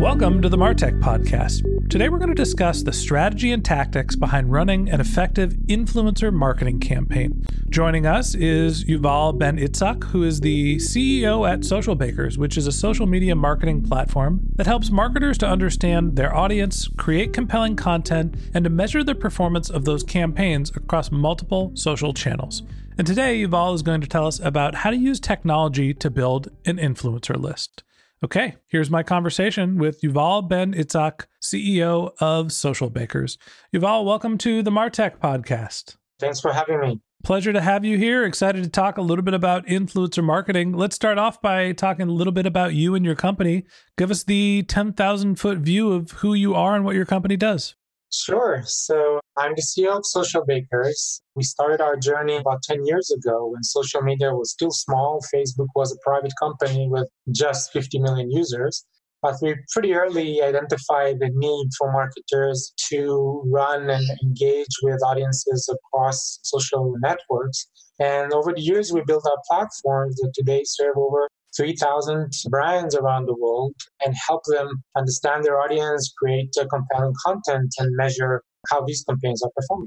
Welcome to the Martech Podcast. Today we're going to discuss the strategy and tactics behind running an effective influencer marketing campaign. Joining us is Yuval Ben Itzhak, who is the CEO at Social Bakers, which is a social media marketing platform that helps marketers to understand their audience, create compelling content, and to measure the performance of those campaigns across multiple social channels. And today, Yuval is going to tell us about how to use technology to build an influencer list. Okay, here's my conversation with Yuval Ben Itzhak, CEO of Social Bakers. Yuval, welcome to the Martech podcast. Thanks for having me. Pleasure to have you here. Excited to talk a little bit about influencer marketing. Let's start off by talking a little bit about you and your company. Give us the 10,000 foot view of who you are and what your company does. Sure. So I'm the CEO of Social Bakers. We started our journey about 10 years ago when social media was still small. Facebook was a private company with just 50 million users. But we pretty early identified the need for marketers to run and engage with audiences across social networks. And over the years, we built our platforms that today serve over 3,000 brands around the world and help them understand their audience, create uh, compelling content, and measure how these campaigns are performing.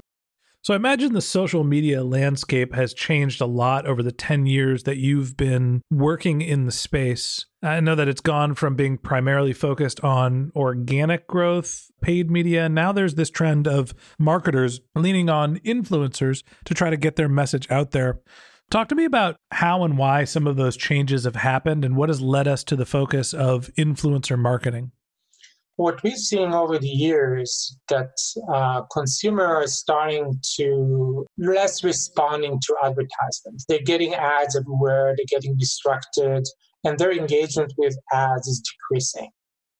So I imagine the social media landscape has changed a lot over the 10 years that you've been working in the space. I know that it's gone from being primarily focused on organic growth, paid media. Now there's this trend of marketers leaning on influencers to try to get their message out there. Talk to me about how and why some of those changes have happened and what has led us to the focus of influencer marketing. What we've seen over the years that uh, consumers are starting to less responding to advertisements. They're getting ads everywhere. They're getting distracted, and their engagement with ads is decreasing.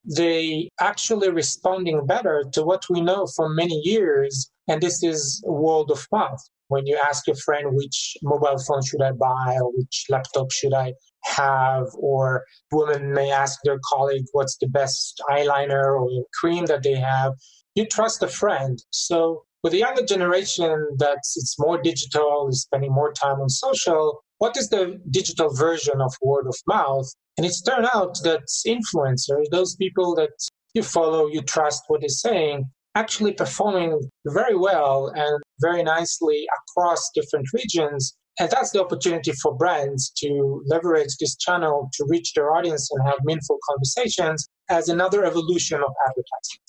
They actually responding better to what we know for many years, and this is word of mouth when you ask your friend which mobile phone should I buy or which laptop should I have, or women may ask their colleague what's the best eyeliner or cream that they have, you trust a friend. So with the younger generation that's it's more digital, is spending more time on social, what is the digital version of word of mouth? And it's turned out that influencers, those people that you follow, you trust what they're saying, actually performing very well and very nicely across different regions. And that's the opportunity for brands to leverage this channel to reach their audience and have meaningful conversations as another evolution of advertising.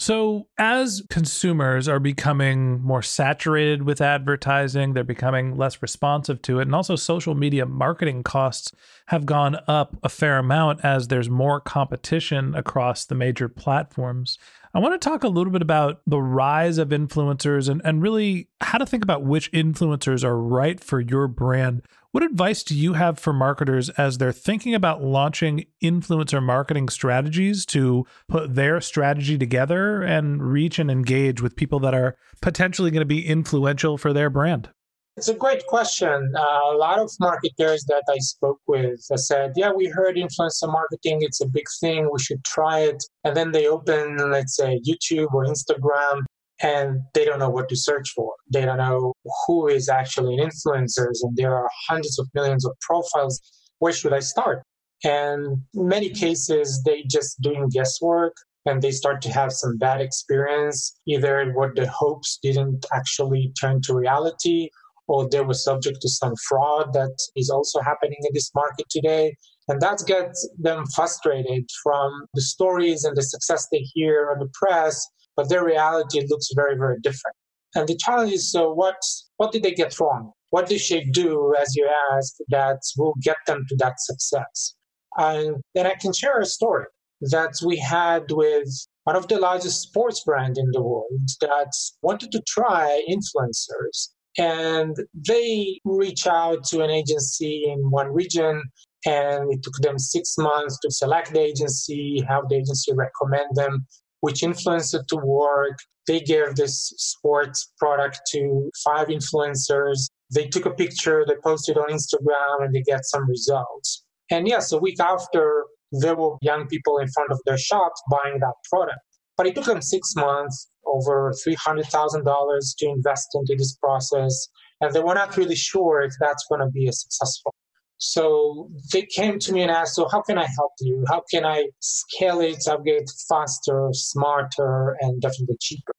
So, as consumers are becoming more saturated with advertising, they're becoming less responsive to it. And also, social media marketing costs have gone up a fair amount as there's more competition across the major platforms. I want to talk a little bit about the rise of influencers and, and really how to think about which influencers are right for your brand. What advice do you have for marketers as they're thinking about launching influencer marketing strategies to put their strategy together and reach and engage with people that are potentially going to be influential for their brand? It's a great question. Uh, a lot of marketers that I spoke with said, Yeah, we heard influencer marketing. It's a big thing. We should try it. And then they open, let's say, YouTube or Instagram and they don't know what to search for. They don't know who is actually an influencers, and there are hundreds of millions of profiles. Where should I start? And many cases, they just doing guesswork and they start to have some bad experience. Either what the hopes didn't actually turn to reality, or they were subject to some fraud that is also happening in this market today. And that gets them frustrated from the stories and the success they hear on the press but their reality looks very, very different. And the challenge is so what what did they get wrong? What did they do, as you asked, that will get them to that success? And then I can share a story that we had with one of the largest sports brands in the world that wanted to try influencers. And they reach out to an agency in one region and it took them six months to select the agency, have the agency recommend them which influencer to work. They gave this sports product to five influencers. They took a picture, they posted on Instagram, and they get some results. And yes, a week after, there were young people in front of their shops buying that product. But it took them six months, over $300,000 to invest into this process. And they were not really sure if that's going to be a successful. So they came to me and asked, So, how can I help you? How can I scale it, upgrade faster, smarter, and definitely cheaper?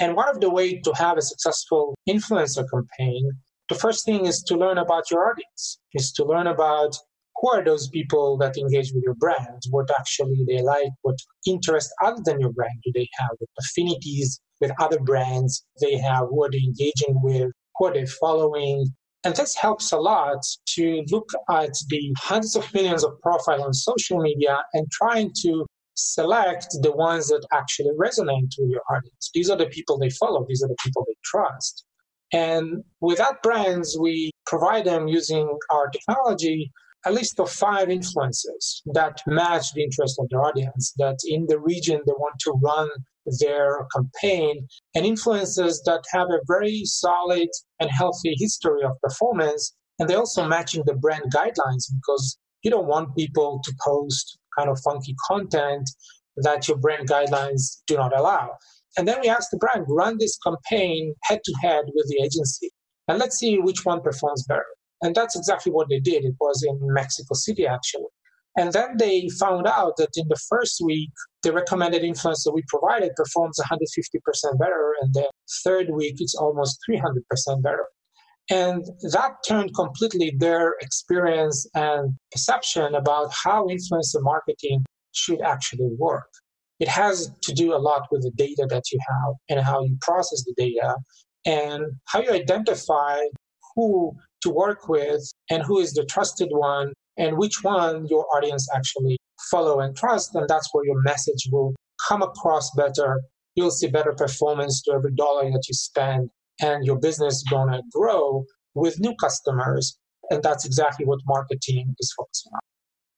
And one of the ways to have a successful influencer campaign, the first thing is to learn about your audience, is to learn about who are those people that engage with your brand, what actually they like, what interest other than your brand do they have, what affinities with other brands they have, who are they engaging with, who are they following, and this helps a lot to look at the hundreds of millions of profiles on social media and trying to select the ones that actually resonate with your audience. These are the people they follow, these are the people they trust. And with that brands, we provide them using our technology a list of five influences that match the interest of their audience, that in the region they want to run their campaign, and influences that have a very solid and healthy history of performance. And they're also matching the brand guidelines because you don't want people to post kind of funky content that your brand guidelines do not allow. And then we ask the brand, run this campaign head to head with the agency. And let's see which one performs better. And that's exactly what they did. It was in Mexico City, actually. And then they found out that in the first week, the recommended influencer we provided performs 150% better. And the third week, it's almost 300% better. And that turned completely their experience and perception about how influencer marketing should actually work. It has to do a lot with the data that you have and how you process the data and how you identify who to work with and who is the trusted one and which one your audience actually follow and trust. And that's where your message will come across better. You'll see better performance to every dollar that you spend and your business is going to grow with new customers. And that's exactly what marketing is focusing on.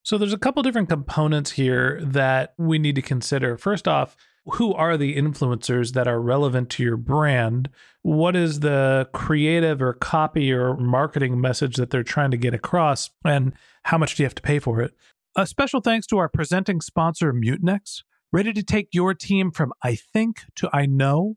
So there's a couple different components here that we need to consider. First off, who are the influencers that are relevant to your brand? What is the creative or copy or marketing message that they're trying to get across? And how much do you have to pay for it? A special thanks to our presenting sponsor, Mutinex. Ready to take your team from I think to I know?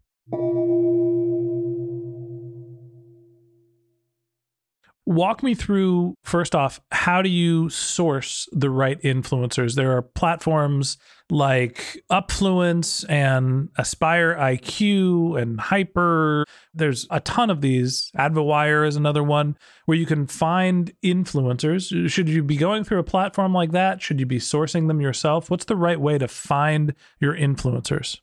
Walk me through first off how do you source the right influencers? There are platforms like upfluence and aspire iq and hyper. There's a ton of these. Advowire is another one where you can find influencers. Should you be going through a platform like that? Should you be sourcing them yourself? What's the right way to find your influencers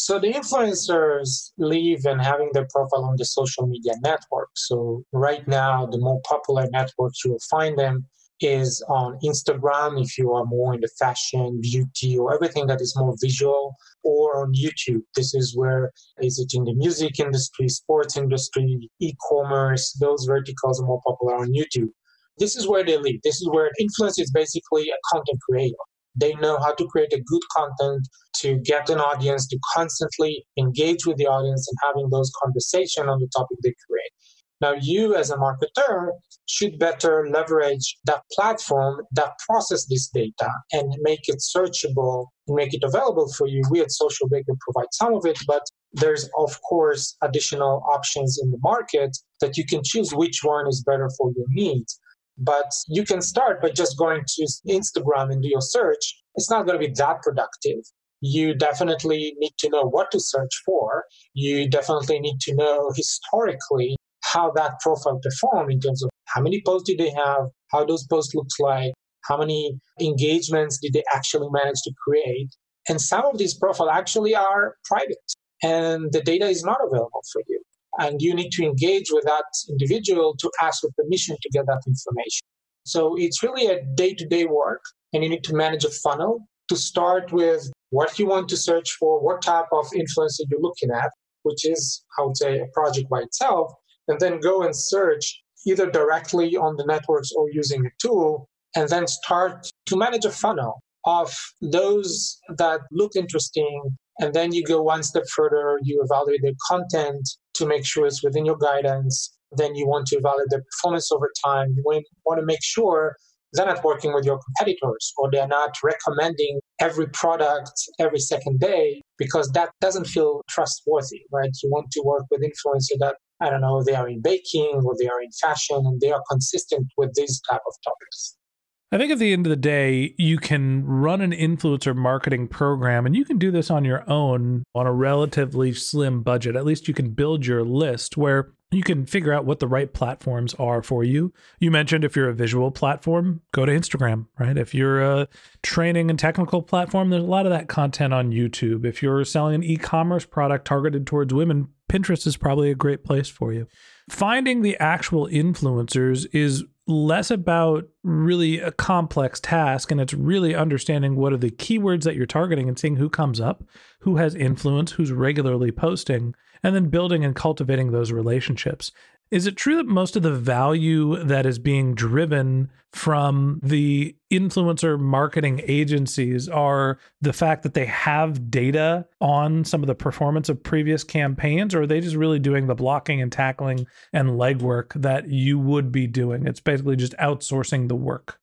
so the influencers live in having their profile on the social media network. So right now, the more popular networks you will find them is on Instagram if you are more into fashion, beauty, or everything that is more visual, or on YouTube. This is where is it in the music industry, sports industry, e-commerce, those verticals are more popular on YouTube. This is where they live. This is where influence is basically a content creator. They know how to create a good content to get an audience to constantly engage with the audience and having those conversation on the topic they create. Now, you as a marketer should better leverage that platform that process this data and make it searchable and make it available for you. We at Social Baker provide some of it, but there's of course additional options in the market that you can choose which one is better for your needs. But you can start by just going to Instagram and do your search. It's not going to be that productive. You definitely need to know what to search for. You definitely need to know historically how that profile performed in terms of how many posts did they have, how those posts looks like, how many engagements did they actually manage to create. And some of these profiles actually are private and the data is not available for you and you need to engage with that individual to ask for permission to get that information. So it's really a day to day work, and you need to manage a funnel to start with what you want to search for, what type of influencer you're looking at, which is, I would say, a project by itself, and then go and search either directly on the networks or using a tool, and then start to manage a funnel of those that look interesting. And then you go one step further, you evaluate their content, to make sure it's within your guidance. Then you want to evaluate their performance over time. You want to make sure they're not working with your competitors or they're not recommending every product every second day because that doesn't feel trustworthy, right? You want to work with influencers that, I don't know, they are in baking or they are in fashion and they are consistent with these type of topics. I think at the end of the day, you can run an influencer marketing program and you can do this on your own on a relatively slim budget. At least you can build your list where you can figure out what the right platforms are for you. You mentioned if you're a visual platform, go to Instagram, right? If you're a training and technical platform, there's a lot of that content on YouTube. If you're selling an e commerce product targeted towards women, Pinterest is probably a great place for you. Finding the actual influencers is less about really a complex task and it's really understanding what are the keywords that you're targeting and seeing who comes up, who has influence, who's regularly posting, and then building and cultivating those relationships. Is it true that most of the value that is being driven from the influencer marketing agencies are the fact that they have data on some of the performance of previous campaigns, or are they just really doing the blocking and tackling and legwork that you would be doing? It's basically just outsourcing the work.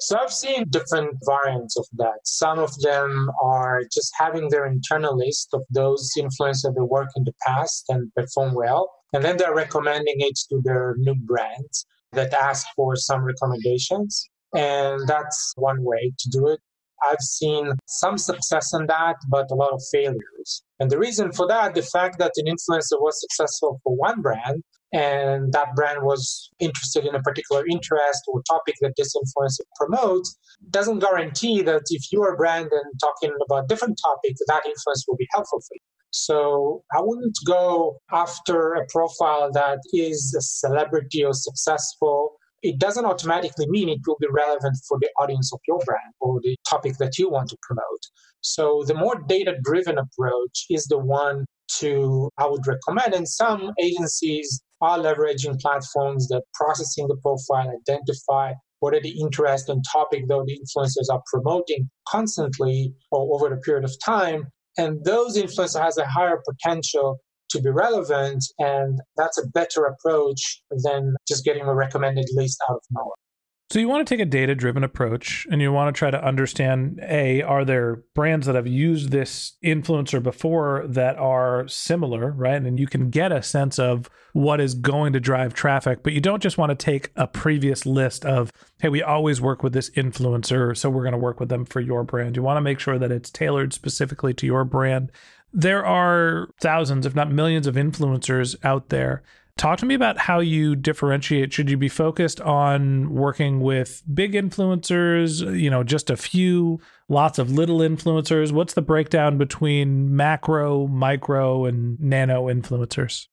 So I've seen different variants of that. Some of them are just having their internal list of those influencers that work in the past and perform well. And then they're recommending it to their new brands that ask for some recommendations. And that's one way to do it. I've seen some success in that, but a lot of failures. And the reason for that, the fact that an influencer was successful for one brand and that brand was interested in a particular interest or topic that this influencer promotes, doesn't guarantee that if you're a brand and talking about different topics, that influence will be helpful for you. So I wouldn't go after a profile that is a celebrity or successful. It doesn't automatically mean it will be relevant for the audience of your brand or the topic that you want to promote. So the more data driven approach is the one to I would recommend. And some agencies are leveraging platforms that processing the profile, identify what are the interest and topic though the influencers are promoting constantly or over a period of time. And those influencers has a higher potential to be relevant. And that's a better approach than just getting a recommended list out of nowhere. So you want to take a data driven approach and you want to try to understand A, are there brands that have used this influencer before that are similar, right? And you can get a sense of what is going to drive traffic, but you don't just want to take a previous list of, hey, we always work with this influencer, so we're going to work with them for your brand. You want to make sure that it's tailored specifically to your brand. There are thousands, if not millions, of influencers out there Talk to me about how you differentiate. Should you be focused on working with big influencers, you know, just a few, lots of little influencers? What's the breakdown between macro, micro, and nano influencers?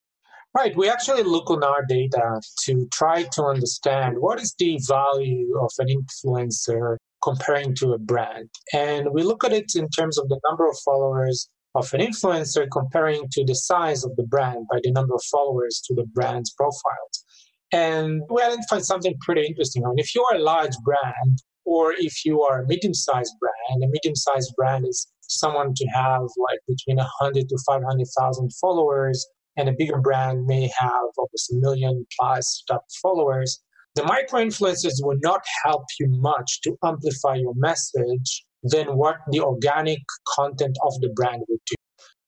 Right. We actually look on our data to try to understand what is the value of an influencer comparing to a brand. And we look at it in terms of the number of followers of an influencer comparing to the size of the brand by the number of followers to the brand's profiles. And we identified something pretty interesting. I mean, if you are a large brand or if you are a medium-sized brand, a medium-sized brand is someone to have like between 100 to 500,000 followers, and a bigger brand may have almost a million plus type followers. The micro influencers will not help you much to amplify your message than what the organic content of the brand would do.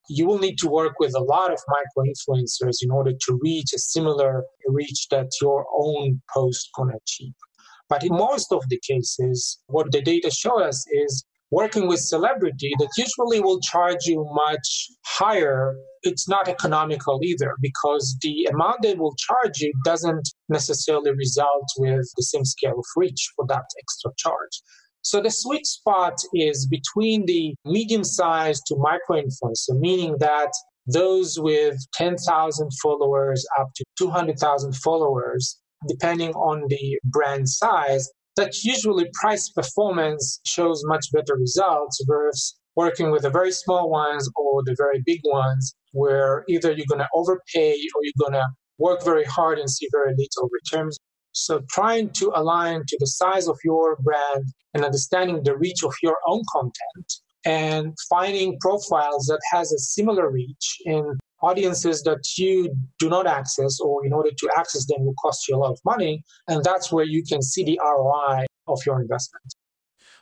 You will need to work with a lot of micro influencers in order to reach a similar reach that your own post can achieve. But in most of the cases, what the data show us is working with celebrity that usually will charge you much higher it's not economical either because the amount they will charge you doesn't necessarily result with the same scale of reach for that extra charge so the sweet spot is between the medium sized to micro influencer, meaning that those with 10,000 followers up to 200,000 followers, depending on the brand size, that usually price performance shows much better results versus working with the very small ones or the very big ones, where either you're going to overpay or you're going to work very hard and see very little returns. So trying to align to the size of your brand and understanding the reach of your own content and finding profiles that has a similar reach in audiences that you do not access or in order to access them will cost you a lot of money and that's where you can see the ROI of your investment.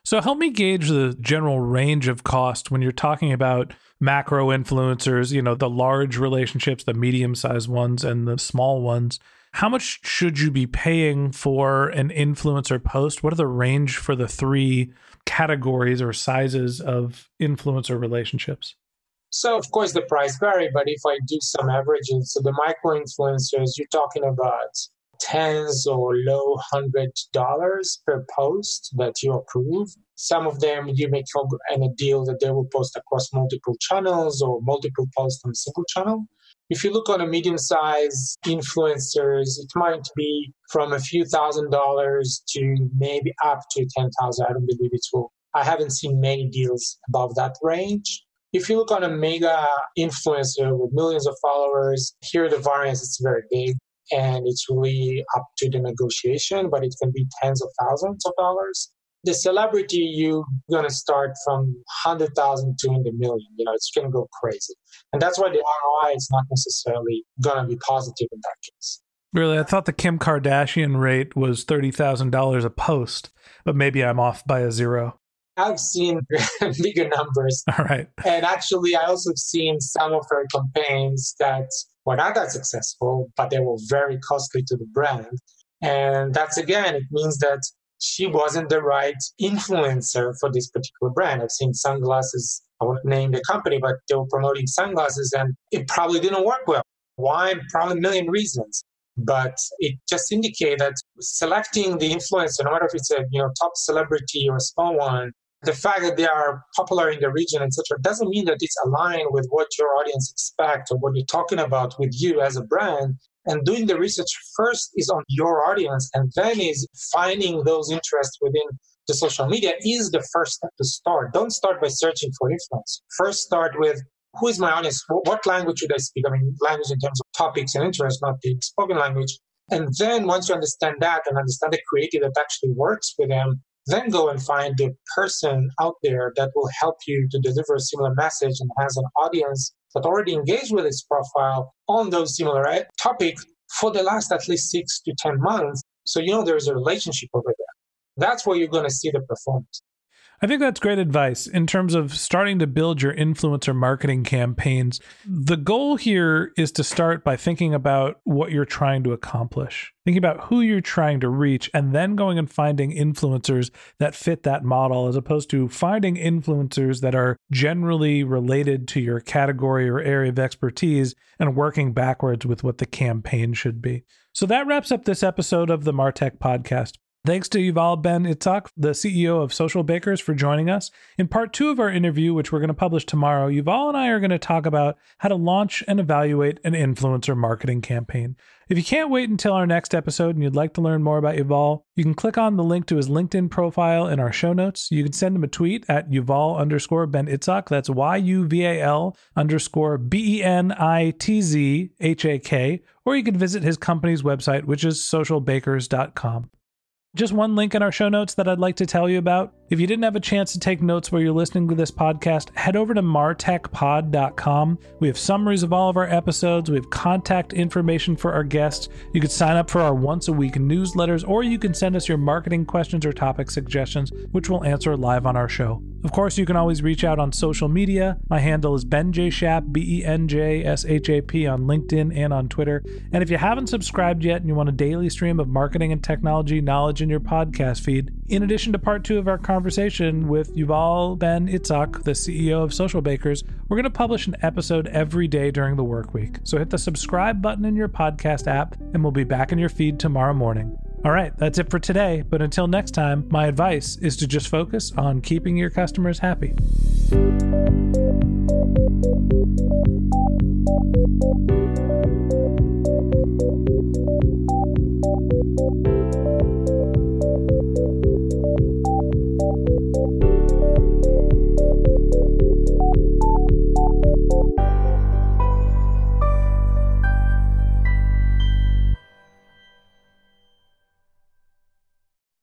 So help me gauge the general range of cost when you're talking about macro influencers, you know, the large relationships, the medium-sized ones and the small ones how much should you be paying for an influencer post? What are the range for the three categories or sizes of influencer relationships? So, of course, the price vary, but if I do some averages, so the micro influencers, you're talking about tens or low hundred dollars per post that you approve. Some of them you make a deal that they will post across multiple channels or multiple posts on a single channel. If you look on a medium sized influencers, it might be from a few thousand dollars to maybe up to 10,000. I don't believe it will. I haven't seen many deals above that range. If you look on a mega influencer with millions of followers, here the variance is very big and it's really up to the negotiation, but it can be tens of thousands of dollars the celebrity you're going to start from 100000 to in the million you know it's going to go crazy and that's why the roi is not necessarily going to be positive in that case really i thought the kim kardashian rate was $30000 a post but maybe i'm off by a zero I've seen bigger numbers. All right. And actually, I also have seen some of her campaigns that were not that successful, but they were very costly to the brand. And that's again, it means that she wasn't the right influencer for this particular brand. I've seen sunglasses, I won't name the company, but they were promoting sunglasses and it probably didn't work well. Why? Probably a million reasons. But it just indicates that selecting the influencer, no matter if it's a you know top celebrity or a small one, the fact that they are popular in the region, etc., doesn't mean that it's aligned with what your audience expect or what you're talking about with you as a brand. And doing the research first is on your audience, and then is finding those interests within the social media is the first step to start. Don't start by searching for influence. First, start with who is my audience? What language should I speak? I mean, language in terms of topics and interests, not the spoken language. And then once you understand that and understand the creative that actually works with them, then go and find the person out there that will help you to deliver a similar message and has an audience that already engaged with its profile on those similar topics for the last at least six to 10 months. So you know there's a relationship over there. That's where you're going to see the performance. I think that's great advice in terms of starting to build your influencer marketing campaigns. The goal here is to start by thinking about what you're trying to accomplish, thinking about who you're trying to reach, and then going and finding influencers that fit that model, as opposed to finding influencers that are generally related to your category or area of expertise and working backwards with what the campaign should be. So that wraps up this episode of the Martech podcast. Thanks to Yuval Ben Itzhak, the CEO of Social Bakers, for joining us. In part two of our interview, which we're going to publish tomorrow, Yuval and I are going to talk about how to launch and evaluate an influencer marketing campaign. If you can't wait until our next episode and you'd like to learn more about Yuval, you can click on the link to his LinkedIn profile in our show notes. You can send him a tweet at Yuval underscore Ben Itzhak. That's Y U V A L underscore B E N I T Z H A K. Or you can visit his company's website, which is socialbakers.com. Just one link in our show notes that I'd like to tell you about. If you didn't have a chance to take notes while you're listening to this podcast, head over to martechpod.com. We have summaries of all of our episodes, we have contact information for our guests. You can sign up for our once a week newsletters, or you can send us your marketing questions or topic suggestions, which we'll answer live on our show. Of course, you can always reach out on social media. My handle is Ben J. Shap, B E N J S H A P, on LinkedIn and on Twitter. And if you haven't subscribed yet and you want a daily stream of marketing and technology knowledge in your podcast feed, in addition to part two of our conversation with Yuval Ben Itzhak, the CEO of Social Bakers, we're going to publish an episode every day during the work week. So hit the subscribe button in your podcast app, and we'll be back in your feed tomorrow morning. All right, that's it for today. But until next time, my advice is to just focus on keeping your customers happy.